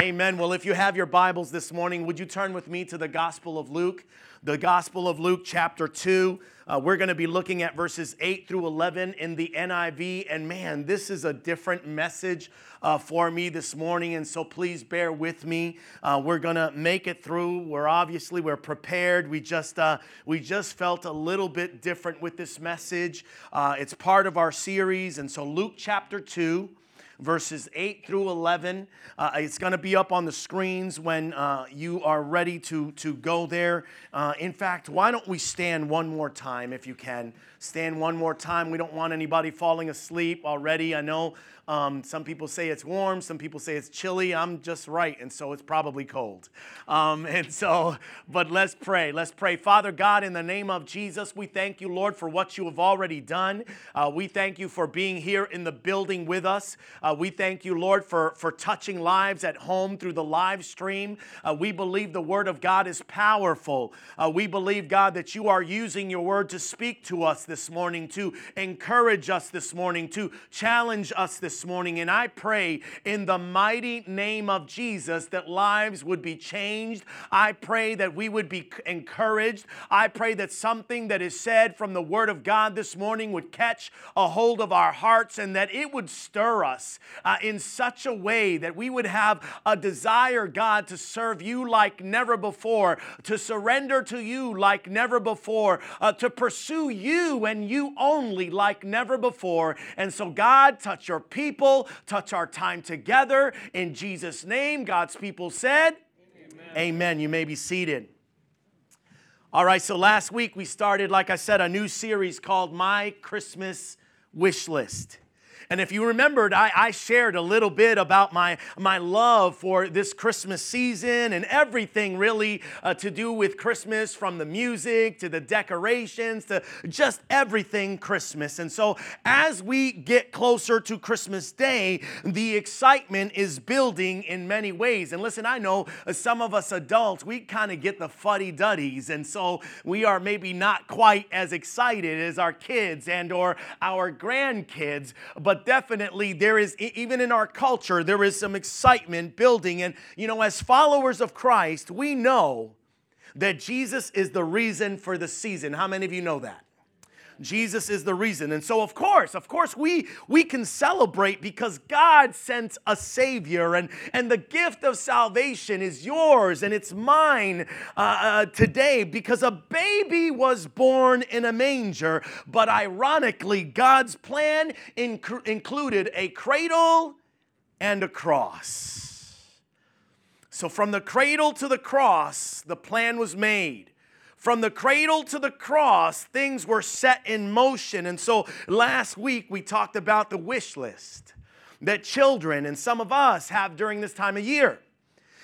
Amen. Well, if you have your Bibles this morning, would you turn with me to the Gospel of Luke? The Gospel of Luke, chapter 2. Uh, we're going to be looking at verses 8 through 11 in the NIV. And man, this is a different message uh, for me this morning. And so please bear with me. Uh, we're going to make it through. We're obviously, we're prepared. We just, uh, we just felt a little bit different with this message. Uh, it's part of our series. And so Luke chapter 2 verses 8 through 11. Uh, it's going to be up on the screens when uh, you are ready to, to go there. Uh, in fact, why don't we stand one more time if you can? Stand one more time. We don't want anybody falling asleep already. I know um, some people say it's warm, some people say it's chilly. I'm just right, and so it's probably cold. Um, and so, but let's pray. Let's pray. Father God, in the name of Jesus, we thank you, Lord, for what you have already done. Uh, we thank you for being here in the building with us. Uh, we thank you, Lord, for, for touching lives at home through the live stream. Uh, we believe the word of God is powerful. Uh, we believe, God, that you are using your word to speak to us this morning, to encourage us this morning, to challenge us this morning, and I pray in the mighty name of Jesus that lives would be changed. I pray that we would be encouraged. I pray that something that is said from the Word of God this morning would catch a hold of our hearts and that it would stir us uh, in such a way that we would have a desire, God, to serve you like never before, to surrender to you like never before, uh, to pursue you and you only like never before. And so, God, touch your people people, touch our time together. In Jesus' name, God's people said, Amen. Amen. You may be seated. All right, so last week we started, like I said, a new series called My Christmas Wish List. And if you remembered, I, I, shared a little bit about my, my love for this Christmas season and everything really uh, to do with Christmas from the music to the decorations to just everything Christmas. And so as we get closer to Christmas Day, the excitement is building in many ways. And listen, I know uh, some of us adults, we kind of get the fuddy duddies. And so we are maybe not quite as excited as our kids and or our grandkids. But but definitely there is, even in our culture, there is some excitement building. And, you know, as followers of Christ, we know that Jesus is the reason for the season. How many of you know that? Jesus is the reason. And so, of course, of course, we, we can celebrate because God sent a Savior, and, and the gift of salvation is yours and it's mine uh, uh, today because a baby was born in a manger. But ironically, God's plan inc- included a cradle and a cross. So, from the cradle to the cross, the plan was made. From the cradle to the cross, things were set in motion. And so last week we talked about the wish list that children and some of us have during this time of year.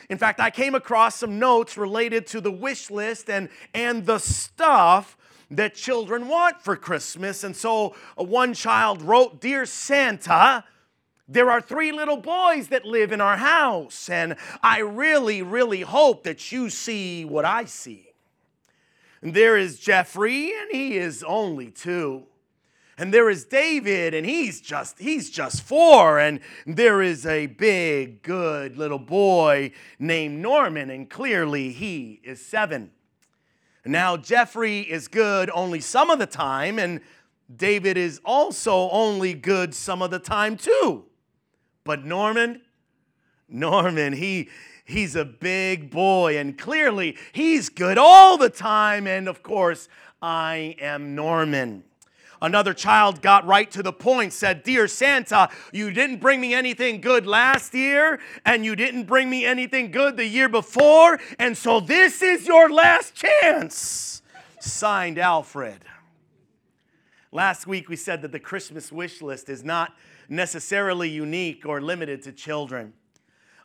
In fact, I came across some notes related to the wish list and, and the stuff that children want for Christmas. And so one child wrote, Dear Santa, there are three little boys that live in our house, and I really, really hope that you see what I see. And there is Jeffrey, and he is only two. And there is David, and he's just he's just four. And there is a big, good little boy named Norman, and clearly he is seven. Now Jeffrey is good only some of the time, and David is also only good some of the time too. But Norman, Norman, he he's a big boy, and clearly he's good all the time. And of course, I am Norman. Another child got right to the point, said, Dear Santa, you didn't bring me anything good last year, and you didn't bring me anything good the year before, and so this is your last chance. Signed Alfred. Last week we said that the Christmas wish list is not necessarily unique or limited to children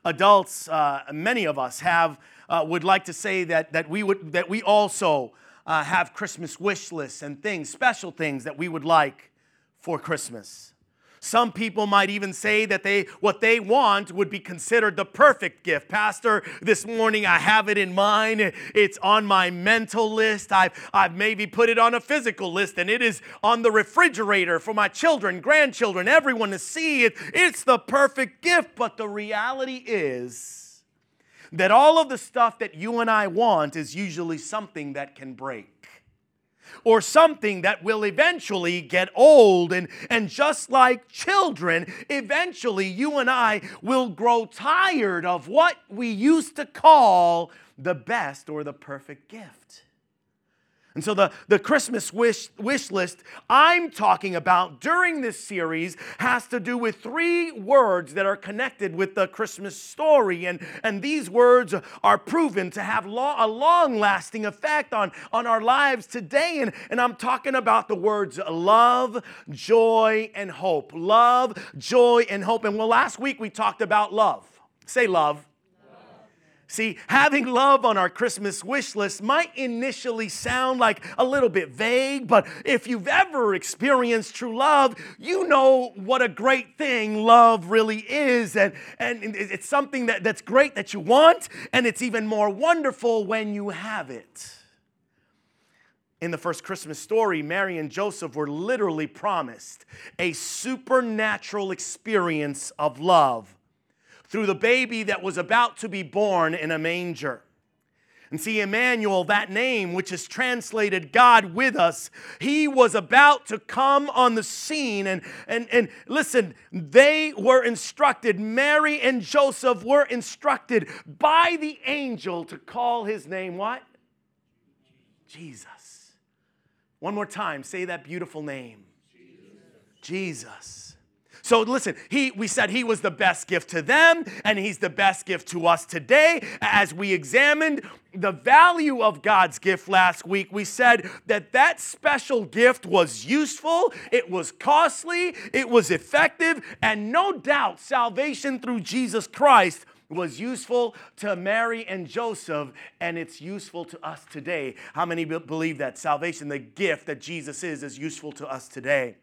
adults, uh, many of us have, uh, would like to say that, that, we, would, that we also uh, have Christmas wish lists and things, special things that we would like for Christmas. Some people might even say that they what they want would be considered the perfect gift. Pastor, this morning I have it in mind. It's on my mental list. I've, I've maybe put it on a physical list, and it is on the refrigerator for my children, grandchildren, everyone to see it. It's the perfect gift. But the reality is, that all of the stuff that you and I want is usually something that can break or something that will eventually get old. And, and just like children, eventually you and I will grow tired of what we used to call the best or the perfect gift. And so the, the Christmas wish, wish list I'm talking about during this series has to do with three words that are connected with the Christmas story. And, and these words are proven to have lo- a long lasting effect on, on our lives today. And, and I'm talking about the words love, joy, and hope. Love, joy, and hope. And well, last week we talked about love. Say love. See, having love on our Christmas wish list might initially sound like a little bit vague, but if you've ever experienced true love, you know what a great thing love really is. And, and it's something that, that's great that you want, and it's even more wonderful when you have it. In the first Christmas story, Mary and Joseph were literally promised a supernatural experience of love through the baby that was about to be born in a manger. And see, Emmanuel, that name, which is translated God with us, he was about to come on the scene. And, and, and listen, they were instructed, Mary and Joseph were instructed by the angel to call his name what? Jesus. One more time, say that beautiful name Jesus. Jesus. So listen, he we said he was the best gift to them and he's the best gift to us today. As we examined the value of God's gift last week, we said that that special gift was useful, it was costly, it was effective, and no doubt salvation through Jesus Christ was useful to Mary and Joseph, and it's useful to us today. How many believe that salvation, the gift that Jesus is, is useful to us today?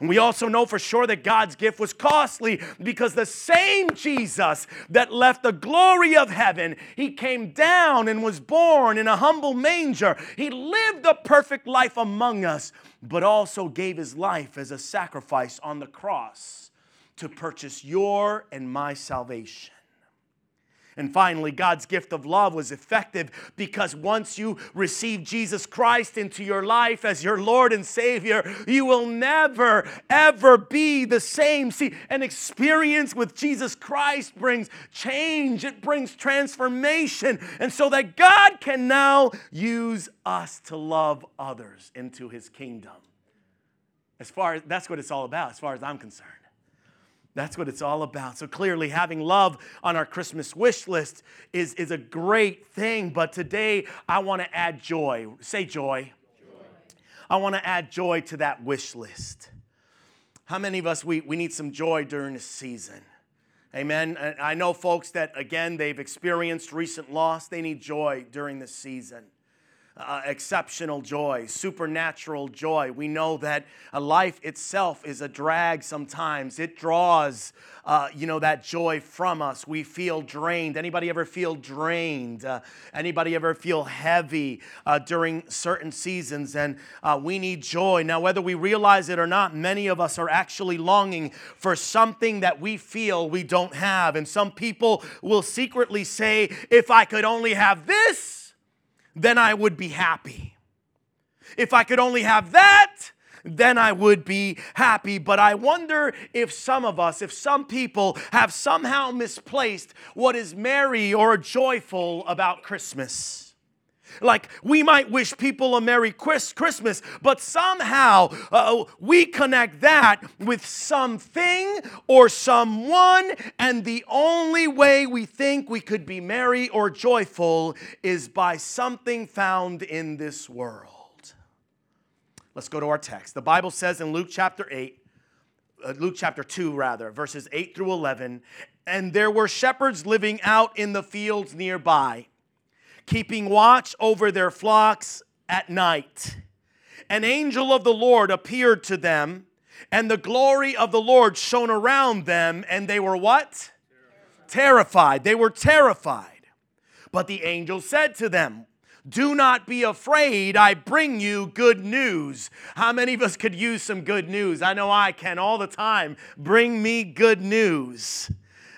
And we also know for sure that God's gift was costly because the same Jesus that left the glory of heaven, he came down and was born in a humble manger. He lived a perfect life among us, but also gave his life as a sacrifice on the cross to purchase your and my salvation. And finally, God's gift of love was effective because once you receive Jesus Christ into your life as your Lord and Savior, you will never, ever be the same. See, an experience with Jesus Christ brings change, it brings transformation. And so that God can now use us to love others into his kingdom. As far as that's what it's all about, as far as I'm concerned. That's what it's all about. So clearly, having love on our Christmas wish list is, is a great thing. But today, I want to add joy. Say joy. joy. I want to add joy to that wish list. How many of us, we, we need some joy during this season? Amen. I know folks that, again, they've experienced recent loss. They need joy during this season uh, exceptional joy, supernatural joy. We know that a life itself is a drag sometimes. It draws, uh, you know, that joy from us. We feel drained. Anybody ever feel drained? Uh, anybody ever feel heavy uh, during certain seasons? And uh, we need joy. Now, whether we realize it or not, many of us are actually longing for something that we feel we don't have. And some people will secretly say, if I could only have this, then I would be happy. If I could only have that, then I would be happy. But I wonder if some of us, if some people have somehow misplaced what is merry or joyful about Christmas. Like we might wish people a Merry Christmas, but somehow uh, we connect that with something or someone, and the only way we think we could be merry or joyful is by something found in this world. Let's go to our text. The Bible says in Luke chapter 8, uh, Luke chapter 2, rather, verses 8 through 11, and there were shepherds living out in the fields nearby keeping watch over their flocks at night. An angel of the Lord appeared to them, and the glory of the Lord shone around them, and they were what? Terrified. terrified. They were terrified. But the angel said to them, do not be afraid. I bring you good news. How many of us could use some good news? I know I can all the time. Bring me good news.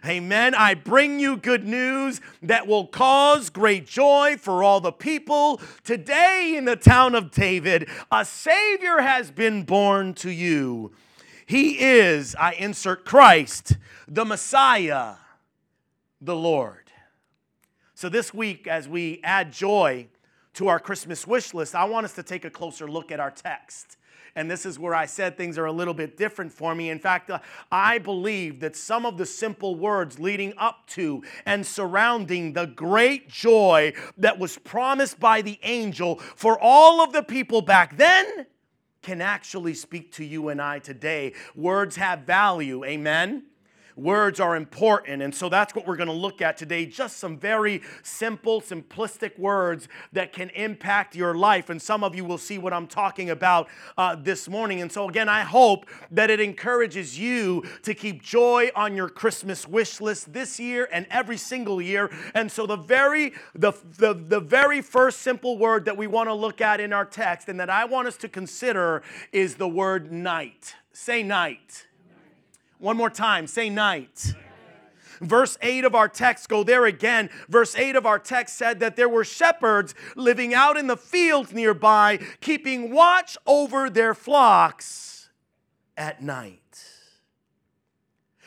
Amen. I bring you good news that will cause great joy for all the people. Today in the town of David, a Savior has been born to you. He is, I insert Christ, the Messiah, the Lord. So this week, as we add joy to our Christmas wish list, I want us to take a closer look at our text. And this is where I said things are a little bit different for me. In fact, uh, I believe that some of the simple words leading up to and surrounding the great joy that was promised by the angel for all of the people back then can actually speak to you and I today. Words have value, amen? Words are important. And so that's what we're going to look at today. Just some very simple, simplistic words that can impact your life. And some of you will see what I'm talking about uh, this morning. And so, again, I hope that it encourages you to keep joy on your Christmas wish list this year and every single year. And so, the very, the, the, the very first simple word that we want to look at in our text and that I want us to consider is the word night. Say night. One more time, say night. Verse 8 of our text, go there again. Verse 8 of our text said that there were shepherds living out in the fields nearby, keeping watch over their flocks at night.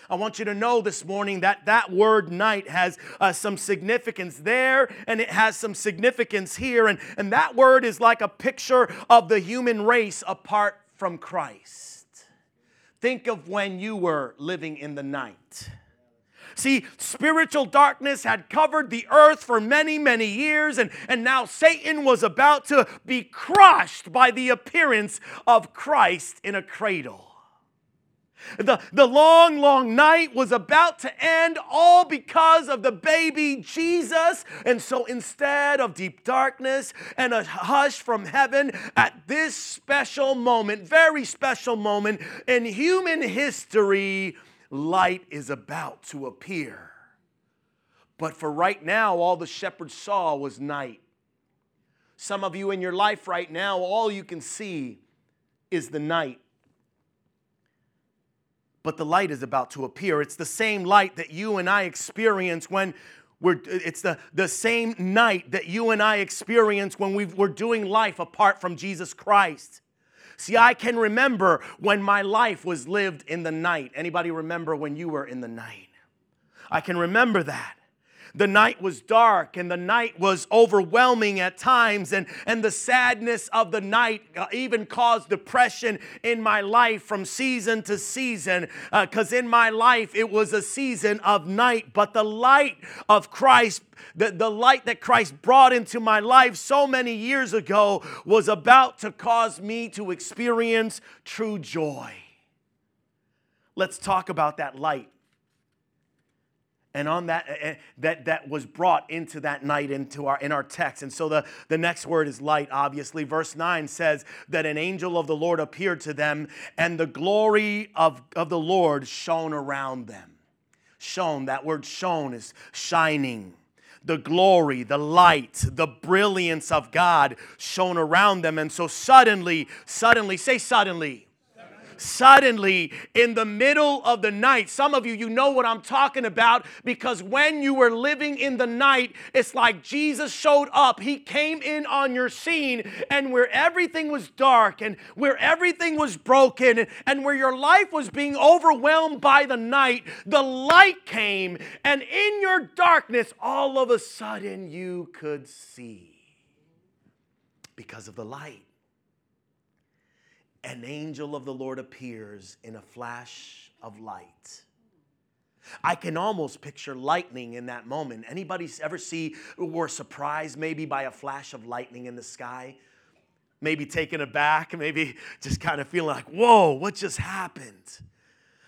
I want you to know this morning that that word night has uh, some significance there and it has some significance here. And, and that word is like a picture of the human race apart from Christ. Think of when you were living in the night. See, spiritual darkness had covered the earth for many, many years, and, and now Satan was about to be crushed by the appearance of Christ in a cradle. The, the long, long night was about to end, all because of the baby Jesus. And so instead of deep darkness and a hush from heaven, at this special moment, very special moment in human history, light is about to appear. But for right now, all the shepherds saw was night. Some of you in your life right now, all you can see is the night but the light is about to appear. It's the same light that you and I experience when we're, it's the, the same night that you and I experience when we we're doing life apart from Jesus Christ. See, I can remember when my life was lived in the night. Anybody remember when you were in the night? I can remember that the night was dark and the night was overwhelming at times, and, and the sadness of the night uh, even caused depression in my life from season to season. Because uh, in my life, it was a season of night, but the light of Christ the, the light that Christ brought into my life so many years ago was about to cause me to experience true joy. Let's talk about that light and on that that that was brought into that night into our in our text. And so the the next word is light obviously. Verse 9 says that an angel of the lord appeared to them and the glory of of the lord shone around them. Shone that word shone is shining. The glory, the light, the brilliance of God shone around them. And so suddenly, suddenly, say suddenly, suddenly in the middle of the night. Some of you, you know what I'm talking about because when you were living in the night, it's like Jesus showed up. He came in on your scene, and where everything was dark and where everything was broken and where your life was being overwhelmed by the night, the light came, and in your darkness, all of a sudden you could see because of the light an angel of the Lord appears in a flash of light. I can almost picture lightning in that moment. Anybody ever see or were surprised maybe by a flash of lightning in the sky? Maybe taken aback, maybe just kind of feeling like, whoa, what just happened?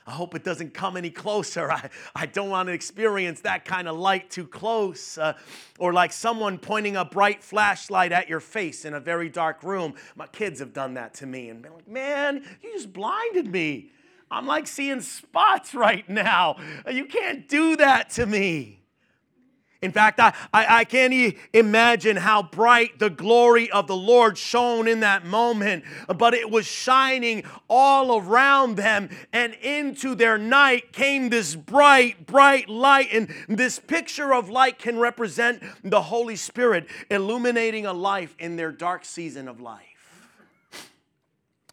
I hope it doesn't come any closer. I, I don't want to experience that kind of light too close. Uh, or like someone pointing a bright flashlight at your face in a very dark room. My kids have done that to me and been like, man, you just blinded me. I'm like seeing spots right now. You can't do that to me. In fact, I, I, I can't imagine how bright the glory of the Lord shone in that moment, but it was shining all around them, and into their night came this bright, bright light. And this picture of light can represent the Holy Spirit illuminating a life in their dark season of life.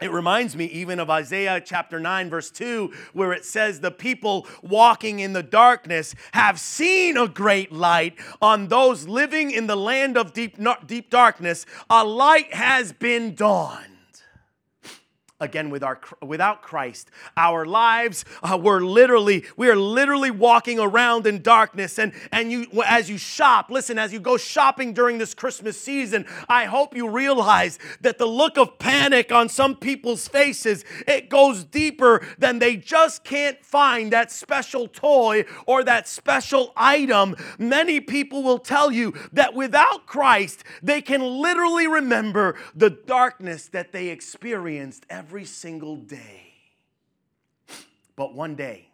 It reminds me even of Isaiah chapter 9, verse 2, where it says, The people walking in the darkness have seen a great light. On those living in the land of deep, deep darkness, a light has been dawned again with our without Christ. Our lives uh, we're literally we are literally walking around in darkness and and you as you shop, listen, as you go shopping during this Christmas season, I hope you realize that the look of panic on some people's faces, it goes deeper than they just can't find that special toy or that special item. Many people will tell you that without Christ, they can literally remember the darkness that they experienced every every single day. But one day,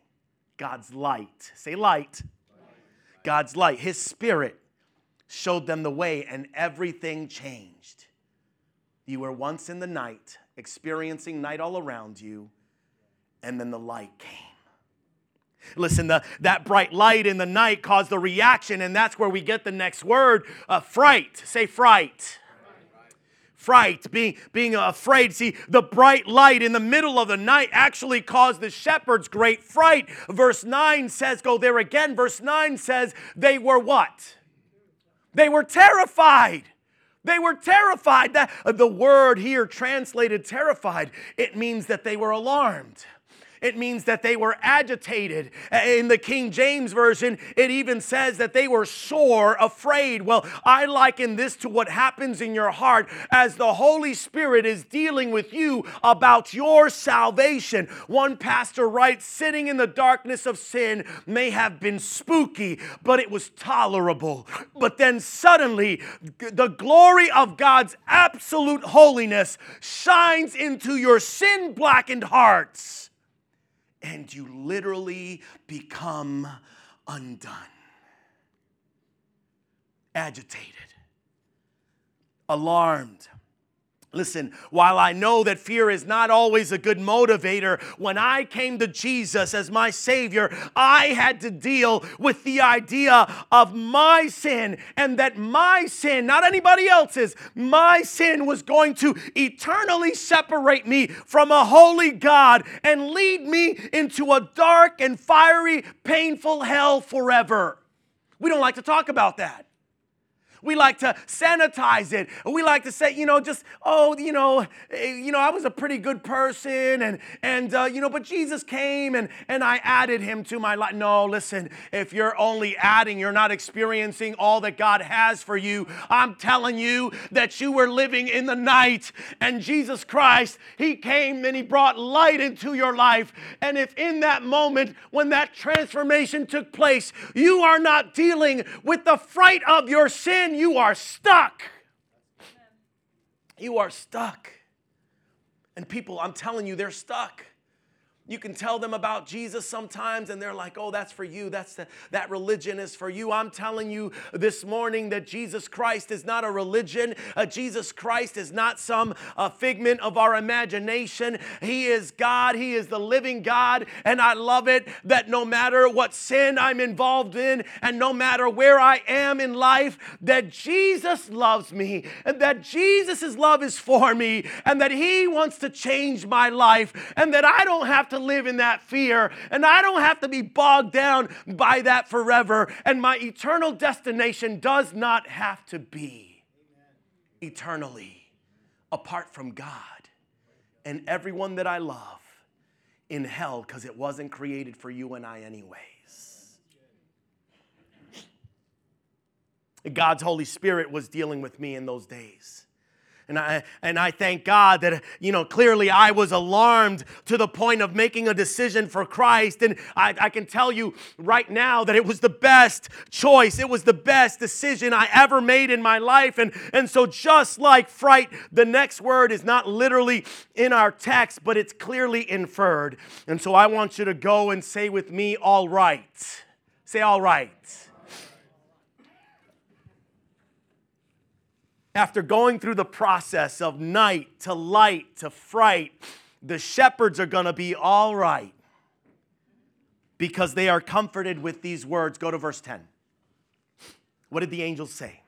God's light, say light, God's light, His Spirit showed them the way, and everything changed. You were once in the night, experiencing night all around you, and then the light came. Listen, the, that bright light in the night caused the reaction, and that's where we get the next word uh, fright. Say fright fright, being, being afraid. See, the bright light in the middle of the night actually caused the shepherds great fright. Verse 9 says, go there again. Verse 9 says, they were what? They were terrified. They were terrified. That, the word here translated terrified, it means that they were alarmed. It means that they were agitated. In the King James Version, it even says that they were sore afraid. Well, I liken this to what happens in your heart as the Holy Spirit is dealing with you about your salvation. One pastor writes, sitting in the darkness of sin may have been spooky, but it was tolerable. But then suddenly, the glory of God's absolute holiness shines into your sin blackened hearts and you literally become undone, agitated, alarmed Listen, while I know that fear is not always a good motivator, when I came to Jesus as my Savior, I had to deal with the idea of my sin and that my sin, not anybody else's, my sin was going to eternally separate me from a holy God and lead me into a dark and fiery, painful hell forever. We don't like to talk about that. We like to sanitize it. We like to say, you know, just oh, you know, eh, you know, I was a pretty good person, and and uh, you know, but Jesus came and and I added him to my life. No, listen, if you're only adding, you're not experiencing all that God has for you. I'm telling you that you were living in the night, and Jesus Christ, He came and He brought light into your life. And if in that moment when that transformation took place, you are not dealing with the fright of your sin then you are stuck. You are stuck. And people, I'm telling you, they're stuck. You can tell them about Jesus sometimes, and they're like, oh, that's for you. That's the, that religion is for you. I'm telling you this morning that Jesus Christ is not a religion. Uh, Jesus Christ is not some uh, figment of our imagination. He is God, He is the living God. And I love it that no matter what sin I'm involved in, and no matter where I am in life, that Jesus loves me, and that Jesus' love is for me, and that He wants to change my life, and that I don't have live in that fear, and I don't have to be bogged down by that forever. And my eternal destination does not have to be eternally apart from God and everyone that I love in hell because it wasn't created for you and I, anyways. God's Holy Spirit was dealing with me in those days. And I, and I thank God that, you know, clearly I was alarmed to the point of making a decision for Christ. And I, I can tell you right now that it was the best choice. It was the best decision I ever made in my life. And, and so, just like fright, the next word is not literally in our text, but it's clearly inferred. And so, I want you to go and say with me, all right. Say, all right. After going through the process of night to light to fright, the shepherds are going to be all right because they are comforted with these words. Go to verse 10. What did the angels say?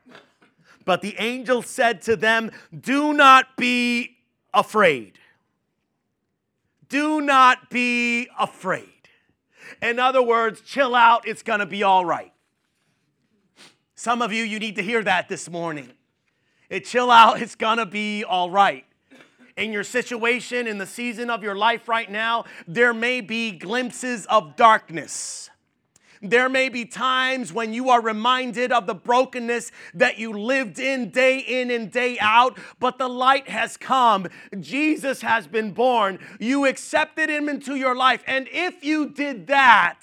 But the angel said to them, Do not be afraid. Do not be afraid. In other words, chill out, it's gonna be all right. Some of you, you need to hear that this morning. It chill out, it's gonna be all right. In your situation, in the season of your life right now, there may be glimpses of darkness. There may be times when you are reminded of the brokenness that you lived in day in and day out, but the light has come. Jesus has been born. You accepted him into your life. And if you did that,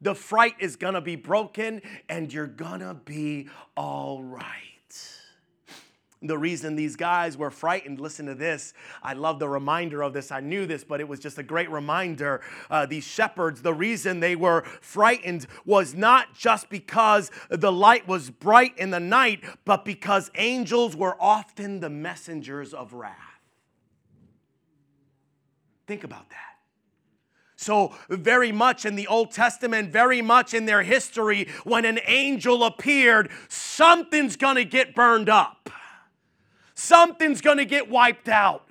the fright is gonna be broken and you're gonna be all right. The reason these guys were frightened, listen to this. I love the reminder of this. I knew this, but it was just a great reminder. Uh, these shepherds, the reason they were frightened was not just because the light was bright in the night, but because angels were often the messengers of wrath. Think about that. So, very much in the Old Testament, very much in their history, when an angel appeared, something's gonna get burned up. Something's gonna get wiped out.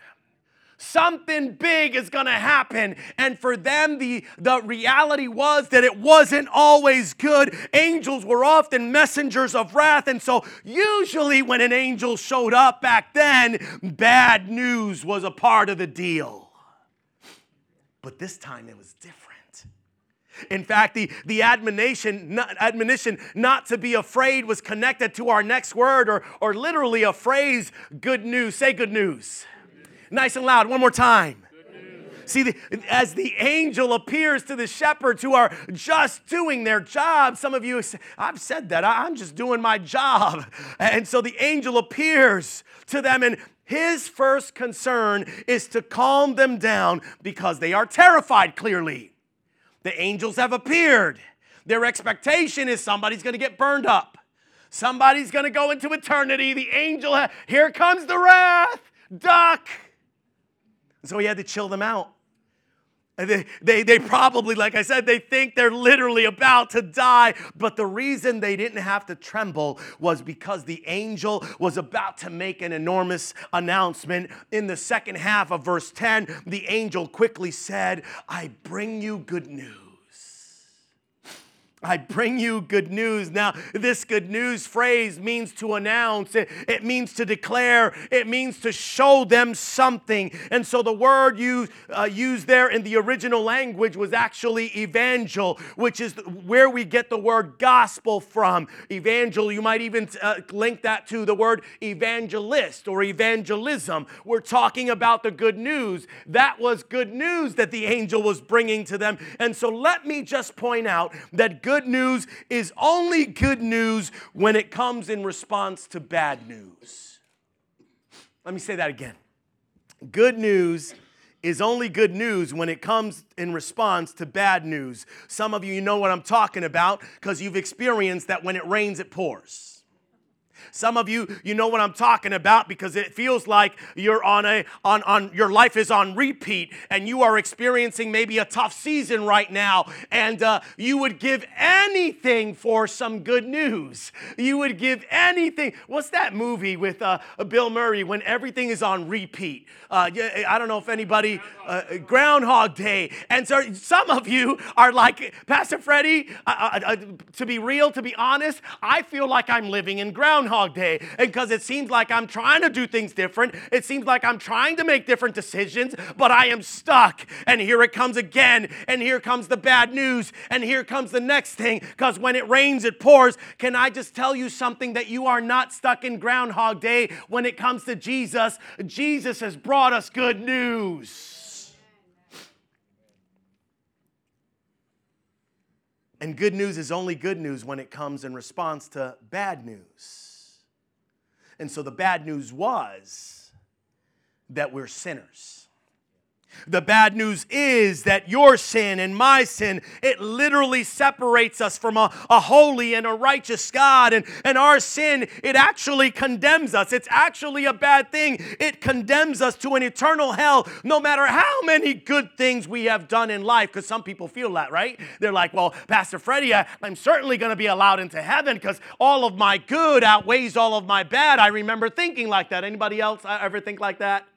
Something big is gonna happen. And for them, the, the reality was that it wasn't always good. Angels were often messengers of wrath. And so, usually, when an angel showed up back then, bad news was a part of the deal. But this time it was different. In fact, the, the admonition, not, admonition not to be afraid was connected to our next word or, or literally a phrase, good news. Say good news. Nice and loud, one more time. See, as the angel appears to the shepherds who are just doing their job, some of you, I've said that, I'm just doing my job. And so the angel appears to them, and his first concern is to calm them down because they are terrified, clearly. The angels have appeared. Their expectation is somebody's going to get burned up. Somebody's going to go into eternity. The angel, ha- here comes the wrath. Duck. so he had to chill them out. They, they, they probably, like I said, they think they're literally about to die. But the reason they didn't have to tremble was because the angel was about to make an enormous announcement. In the second half of verse 10, the angel quickly said, I bring you good news. I bring you good news. Now, this good news phrase means to announce, it, it, means to declare, it means to show them something. And so the word you uh, used there in the original language was actually evangel, which is where we get the word gospel from. Evangel, you might even uh, link that to the word evangelist or evangelism. We're talking about the good news. That was good news that the angel was bringing to them. And so let me just point out that good news is only good news when it comes in response to bad news. Let me say that again. Good news is only good news when it comes in response to bad news. Some of you, you know what I'm talking about because you've experienced that when it rains, it pours. Some of you, you know what I'm talking about because it feels like you're on a on on your life is on repeat and you are experiencing maybe a tough season right now, and uh, you would give anything for some good news. You would give anything. What's that movie with uh, Bill Murray when everything is on repeat? Uh, I don't know if anybody uh, Groundhog Day, and so some of you are like Pastor Freddie. Uh, uh, to be real, to be honest, I feel like I'm living in Groundhog Groundhog Day And because it seems like I'm trying to do things different. It seems like I'm trying to make different decisions, but I am stuck. And here it comes again. And here comes the bad news. And here comes the next thing because when it rains, it pours. Can I just tell you something that you are not stuck in Groundhog Day when it comes to Jesus? Jesus has brought us good news. And good news is only good news when it comes in response to bad news. And so the bad news was that we're sinners. The bad news is that your sin and my sin, it literally separates us from a, a, holy and a righteous God. And, and our sin, it actually condemns us. It's actually a bad thing. It condemns us to an eternal hell, no matter how many good things we have done in life. Because some people feel that, right? They're like, well, Pastor Freddie, I, I'm certainly going to be allowed into heaven because all of my good outweighs all of my bad. I remember thinking like that. Anybody else uh, ever think like that?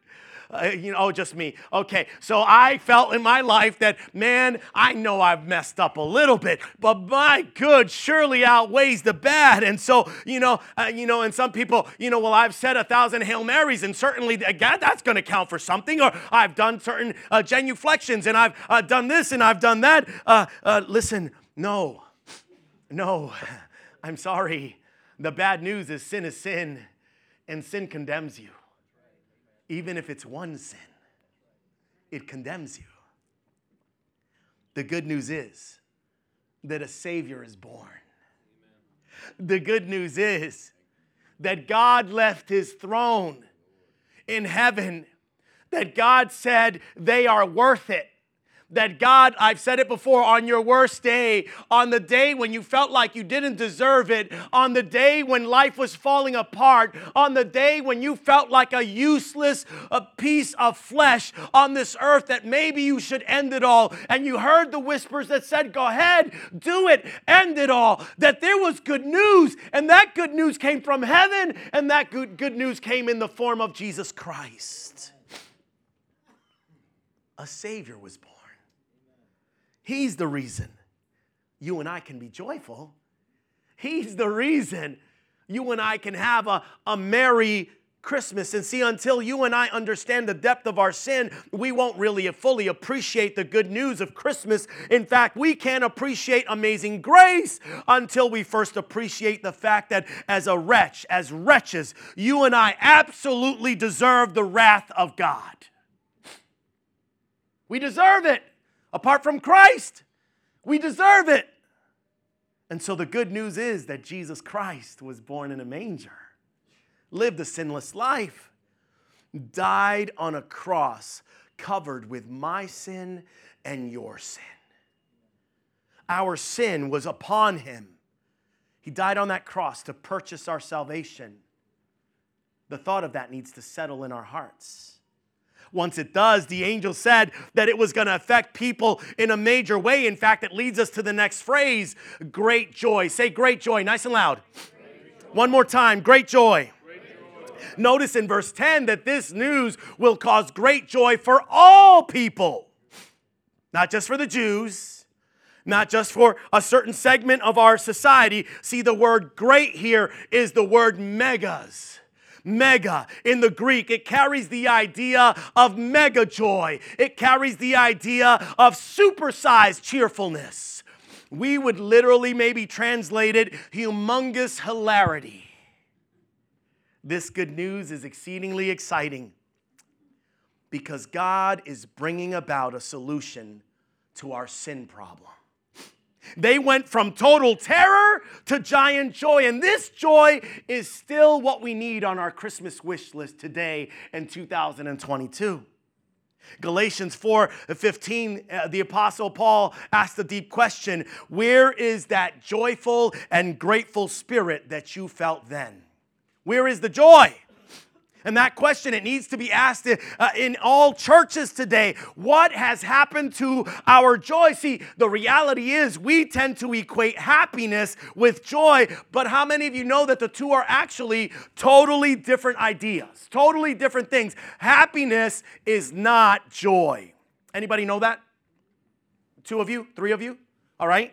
Uh, you know, oh, just me. Okay, so I felt in my life that, man, I know I've messed up a little bit, but my good surely outweighs the bad. And so, you know, uh, you know, and some people, you know, well, I've said a thousand Hail Marys, and certainly again, that's going to count for something. Or I've done certain uh, genuflections, and I've uh, done this, and I've done that. Uh, uh, listen, no, no, I'm sorry. The bad news is sin is sin, and sin condemns you even if it's one sin, it condemns you. The good news is that a Savior is born. The good news is that God left his throne in heaven, that God said they are worth it that God, I've said it before, on your worst day, on the day when you felt like you didn't deserve it, on the day when life was falling apart, on the day when you felt like a useless a piece of flesh on this earth that maybe you should end it all, and you heard the whispers that said, Go ahead, do it, end it all, that there was good news, and that good news came from heaven, and that good, good news came in the form of Jesus Christ. A Savior was born. He's the reason you and I can be joyful. He's the reason you and I can have a, a merry Christmas. And see, until you and I understand the depth of our sin, we won't really fully appreciate the good news of Christmas. In fact, we can't appreciate amazing grace until we first appreciate the fact that as a wretch, as wretches, you and I absolutely deserve the wrath of God. We deserve it. Apart from Christ, we deserve it. And so the good news is that Jesus Christ was born in a manger, lived a sinless life, died on a cross covered with my sin and your sin. Our sin was upon him. He died on that cross to purchase our salvation. The thought of that needs to settle in our hearts. Once it does, the angel said that it was going to affect people in a major way. In fact, it leads us to the next phrase great joy. Say great joy, nice and loud. One more time great joy. Notice in verse 10 that this news will cause great joy for all people, not just for the Jews, not just for a certain segment of our society. See, the word great here is the word megas mega in the Greek. It carries the idea of mega joy, it carries the idea of supersized cheerfulness. We would literally maybe translate it humongous hilarity. This good news is exceedingly exciting because God is bringing about a solution to our sin problem. They went from total terror to giant joy. And this joy is still what we need on our Christmas wish list today in 2022. Galatians 4 15, uh, the Apostle Paul asked the deep question Where is that joyful and grateful spirit that you felt then? Where is the joy? And that question, it needs to be asked uh, in all churches today. What has happened to our joy? See, the reality is we tend to equate happiness with joy, but how many of you know that the two are actually totally different ideas, totally different things? Happiness is not joy. Anybody know that? Two of you? Three of you? All right?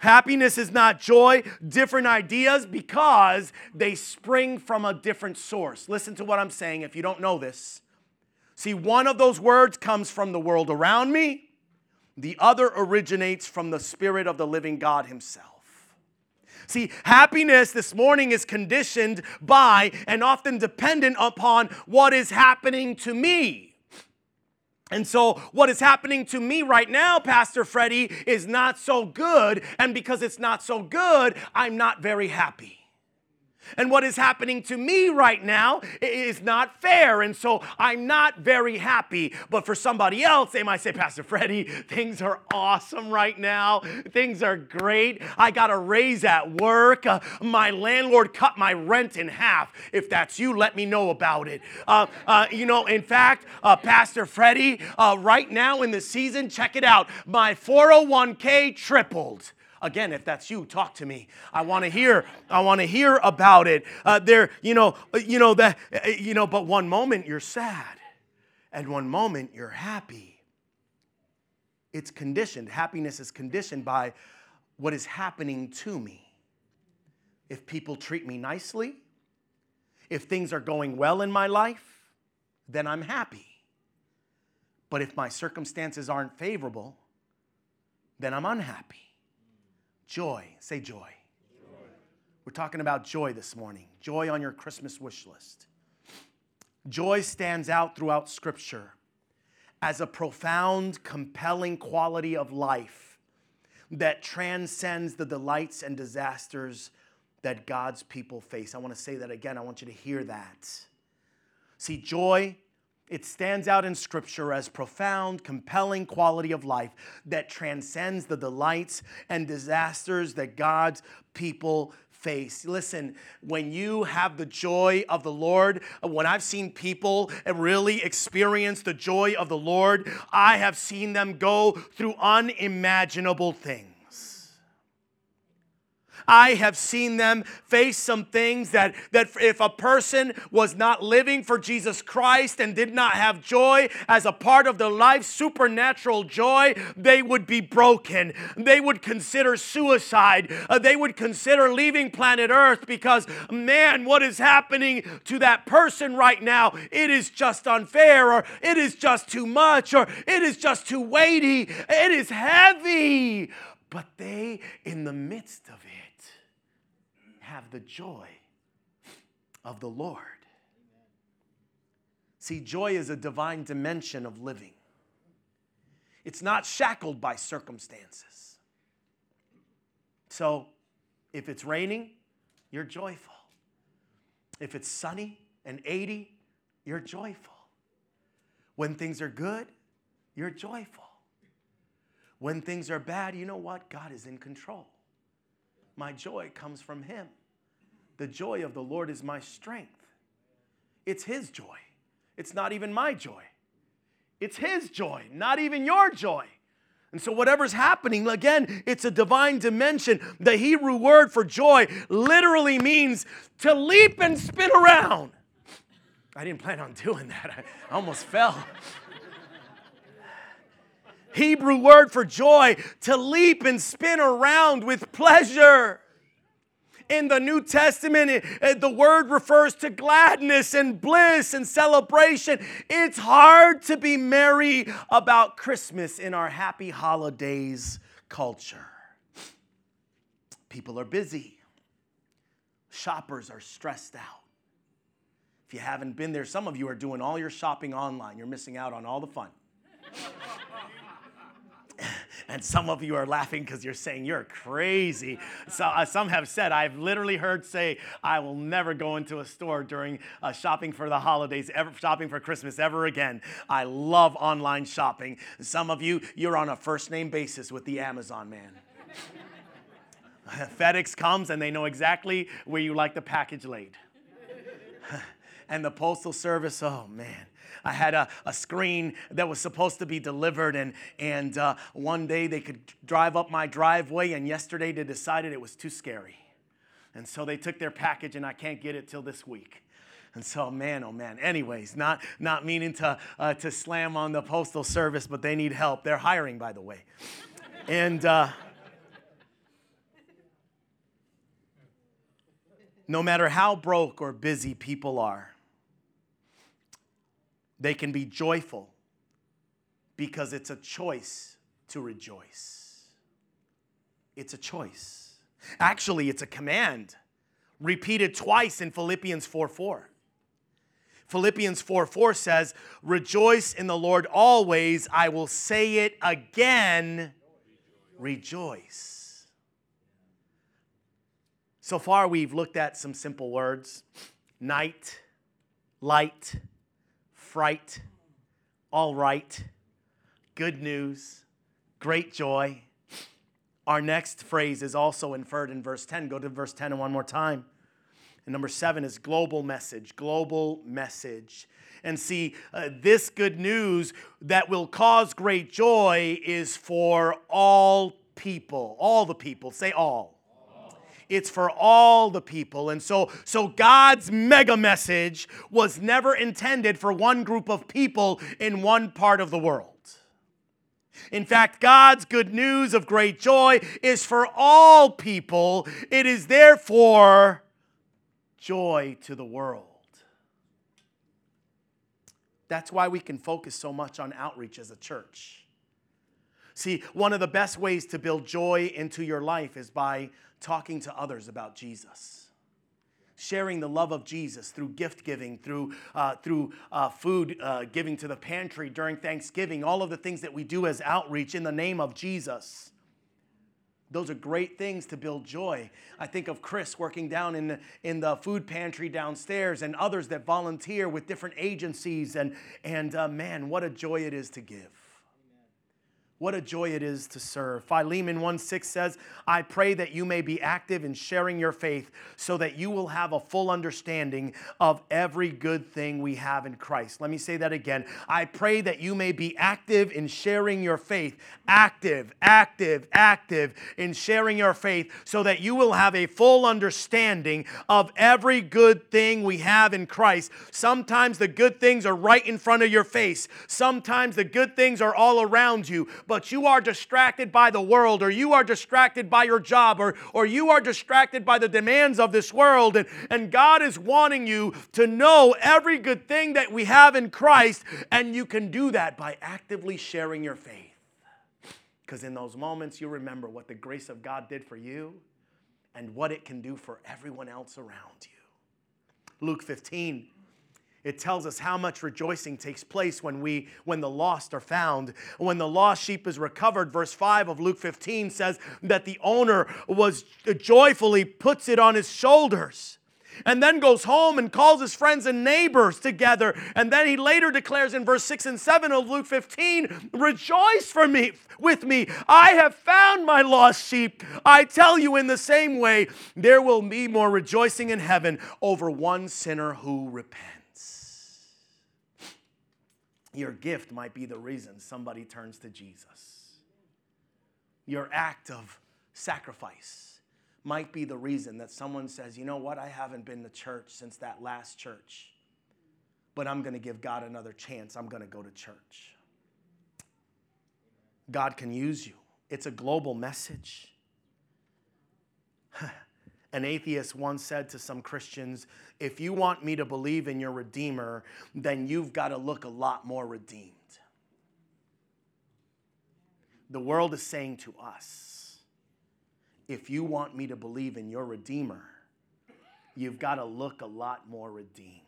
Happiness is not joy, different ideas because they spring from a different source. Listen to what I'm saying if you don't know this. See, one of those words comes from the world around me, the other originates from the Spirit of the living God Himself. See, happiness this morning is conditioned by and often dependent upon what is happening to me. And so, what is happening to me right now, Pastor Freddie, is not so good. And because it's not so good, I'm not very happy. And what is happening to me right now is not fair. And so I'm not very happy. But for somebody else, they might say, Pastor Freddie, things are awesome right now. Things are great. I got a raise at work. Uh, my landlord cut my rent in half. If that's you, let me know about it. Uh, uh, you know, in fact, uh, Pastor Freddie, uh, right now in the season, check it out. My 401k tripled. Again, if that's you, talk to me. I want to hear. I want to hear about it. Uh, there, you know, uh, you know that, uh, you know. But one moment you're sad, and one moment you're happy. It's conditioned. Happiness is conditioned by what is happening to me. If people treat me nicely, if things are going well in my life, then I'm happy. But if my circumstances aren't favorable, then I'm unhappy. Joy. Say joy. joy. We're talking about joy this morning. Joy on your Christmas wish list. Joy stands out throughout Scripture as a profound, compelling quality of life that transcends the delights and disasters that God's people face. I want to say that again. I want you to hear that. See, joy it stands out in Scripture as profound, compelling quality of life that transcends the delights and disasters that God's people face. Listen, when you have the joy of the Lord, when I've seen people really experience the joy of the Lord, I have seen them go through unimaginable things. I have seen them face some things that, that if a person was not living for Jesus Christ and did not have joy as a part of their life, supernatural joy, they would be broken. They would consider suicide. Uh, they would consider leaving planet Earth because, man, what is happening to that person right now? It is just unfair, or it is just too much, or it is just too weighty. It is heavy. But they, in the midst of it, have the joy of the Lord. See, joy is a divine dimension of living. It's not shackled by circumstances. So, if it's raining, you're joyful. If it's sunny and 80, you're joyful. When things are good, you're joyful. When things are bad, you know what? God is in control. My joy comes from Him. The joy of the Lord is my strength. It's His joy. It's not even my joy. It's His joy, not even your joy. And so, whatever's happening, again, it's a divine dimension. The Hebrew word for joy literally means to leap and spin around. I didn't plan on doing that, I almost fell. Hebrew word for joy, to leap and spin around with pleasure in the New Testament, the word refers to gladness and bliss and celebration. It's hard to be merry about Christmas in our happy holidays culture. People are busy, shoppers are stressed out. If you haven't been there, some of you are doing all your shopping online. You're missing out on all the fun. And some of you are laughing because you're saying you're crazy. So, uh, some have said, I've literally heard say, I will never go into a store during uh, shopping for the holidays, ever, shopping for Christmas ever again. I love online shopping. Some of you, you're on a first name basis with the Amazon man. FedEx comes and they know exactly where you like the package laid. and the Postal Service, oh man, I had a, a screen that was supposed to be delivered, and, and uh, one day they could drive up my driveway, and yesterday they decided it was too scary. And so they took their package, and I can't get it till this week. And so, man, oh man. Anyways, not not meaning to uh, to slam on the postal service, but they need help. They're hiring, by the way. And uh, no matter how broke or busy people are, they can be joyful because it's a choice to rejoice. It's a choice. Actually, it's a command repeated twice in Philippians 4 4. Philippians 4 4 says, Rejoice in the Lord always. I will say it again, rejoice. So far, we've looked at some simple words night, light, fright, all right, good news, great joy. Our next phrase is also inferred in verse 10. Go to verse 10 and one more time. And number seven is global message, global message. And see, uh, this good news that will cause great joy is for all people, all the people. Say all it's for all the people. And so, so God's mega message was never intended for one group of people in one part of the world. In fact, God's good news of great joy is for all people. It is therefore joy to the world. That's why we can focus so much on outreach as a church. See, one of the best ways to build joy into your life is by talking to others about Jesus. Sharing the love of Jesus through gift giving, through, uh, through uh, food uh, giving to the pantry during Thanksgiving, all of the things that we do as outreach in the name of Jesus. Those are great things to build joy. I think of Chris working down in the, in the food pantry downstairs and others that volunteer with different agencies. And, and uh, man, what a joy it is to give. What a joy it is to serve. Philemon 1 6 says, I pray that you may be active in sharing your faith so that you will have a full understanding of every good thing we have in Christ. Let me say that again. I pray that you may be active in sharing your faith. Active, active, active in sharing your faith so that you will have a full understanding of every good thing we have in Christ. Sometimes the good things are right in front of your face, sometimes the good things are all around you but you are distracted by the world, or you are distracted by your job, or, or you are distracted by the demands of this world. And, and God is wanting you to know every good thing that we have in Christ, and you can do that by actively sharing your faith. Because in those moments, you remember what the grace of God did for you and what it can do for everyone else around you. Luke 15 it tells us how much rejoicing takes place when we when the lost are found. When the lost sheep is recovered verse 5 of luke 15 says that the owner was joyfully puts it on his shoulders and then goes home and calls his friends and neighbors together. And then he later declares in verse 6 and 7 of luke 15 rejoice for me with me. I have found my lost sheep. I tell you in the same way there will be more rejoicing in heaven over one sinner who repents your gift might be the reason somebody turns to Jesus. Your act of sacrifice might be the reason that someone says, you know what, I haven't been to church since that last church, but I'm going to give God another chance. I'm going to go to church. God can use you, it's a global message. An atheist once said to some Christians, If you want me to believe in your Redeemer, then you've got to look a lot more redeemed. The world is saying to us, If you want me to believe in your Redeemer, you've got to look a lot more redeemed.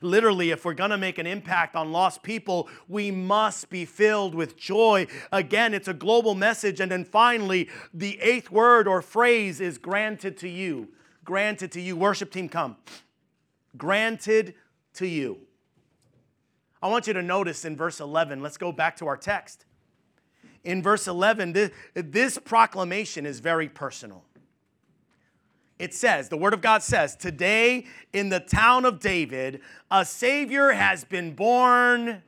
Literally, if we're going to make an impact on lost people, we must be filled with joy. Again, it's a global message. And then finally, the eighth word or phrase is granted to you. Granted to you. Worship team, come. Granted to you. I want you to notice in verse 11, let's go back to our text. In verse 11, this, this proclamation is very personal it says, the Word of God says, Today in the town of David, a Savior has been born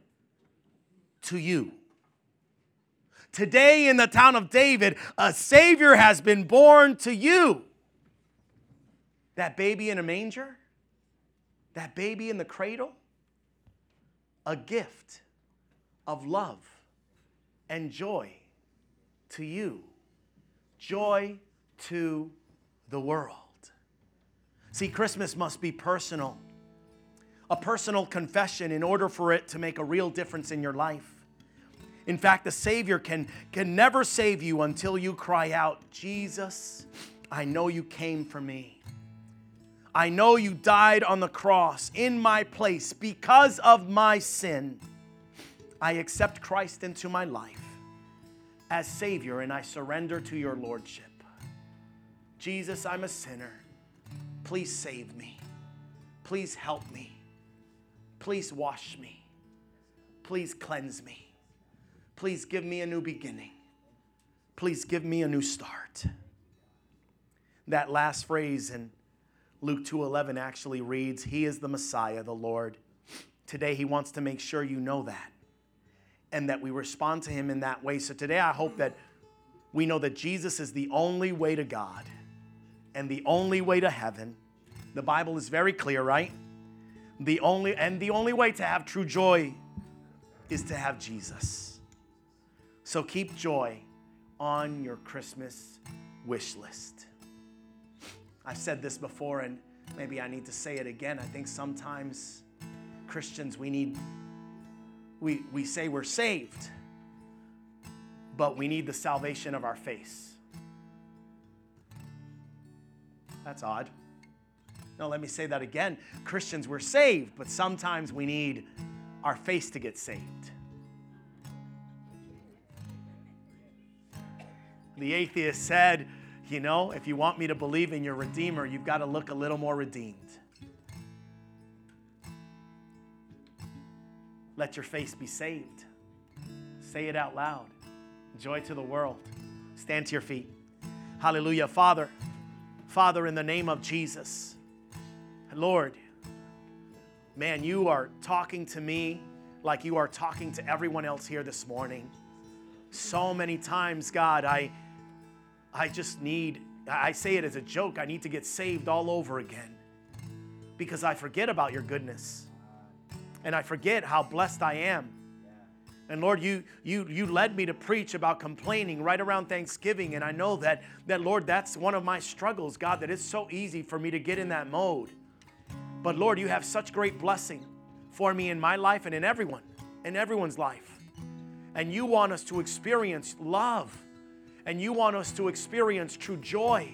to you. Today in the town of David, a Savior has been born to you. That baby in a manger, that baby in the cradle, a gift of love and joy to you. Joy to the world. See, Christmas must be personal, a personal confession in order for it to make a real difference in your life. In fact, the Savior can, can never save you until you cry out, Jesus, I know you came for me. I know you died on the cross in my place because of my sin. I accept Christ into my life as Savior and I surrender to your Lordship. Jesus, I'm a sinner. Please save me. Please help me. Please wash me. Please cleanse me. Please give me a new beginning. Please give me a new start. That last phrase in Luke 2:11 actually reads, "He is the Messiah, the Lord." Today he wants to make sure you know that and that we respond to him in that way. So today I hope that we know that Jesus is the only way to God and the only way to heaven. The Bible is very clear, right? The only and the only way to have true joy is to have Jesus. So keep joy on your Christmas wish list. I've said this before and maybe I need to say it again. I think sometimes Christians we need we, we say we're saved, but we need the salvation of our face. That's odd. No, let me say that again. Christians, we're saved, but sometimes we need our face to get saved. The atheist said, You know, if you want me to believe in your Redeemer, you've got to look a little more redeemed. Let your face be saved. Say it out loud. Joy to the world. Stand to your feet. Hallelujah. Father, Father, in the name of Jesus, Lord, man, you are talking to me like you are talking to everyone else here this morning. So many times, God, I, I just need, I say it as a joke, I need to get saved all over again because I forget about your goodness and I forget how blessed I am. And Lord, you, you, you led me to preach about complaining right around Thanksgiving. And I know that, that, Lord, that's one of my struggles, God, that it's so easy for me to get in that mode. But Lord, you have such great blessing for me in my life and in everyone, in everyone's life. And you want us to experience love. And you want us to experience true joy.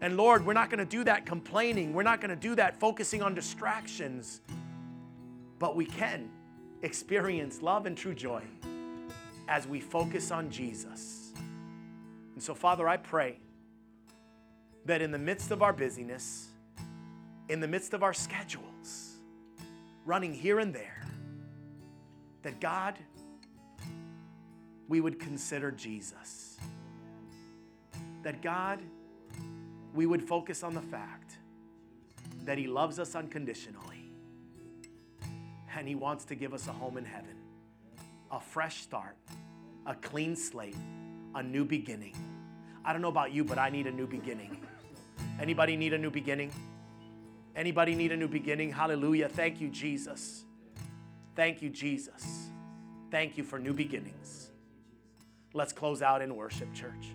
And Lord, we're not going to do that complaining. We're not going to do that focusing on distractions but we can experience love and true joy as we focus on Jesus. And so, Father, I pray that in the midst of our busyness, in the midst of our schedules, running here and there, that God, we would consider Jesus. That God, we would focus on the fact that He loves us unconditionally and He wants to give us a home in heaven, a fresh start, a clean slate, a new beginning. I don't know about you, but I need a new beginning. Anybody need a new beginning? Anybody need a new beginning? Hallelujah. Thank you, Jesus. Thank you, Jesus. Thank you for new beginnings. Let's close out in worship, church.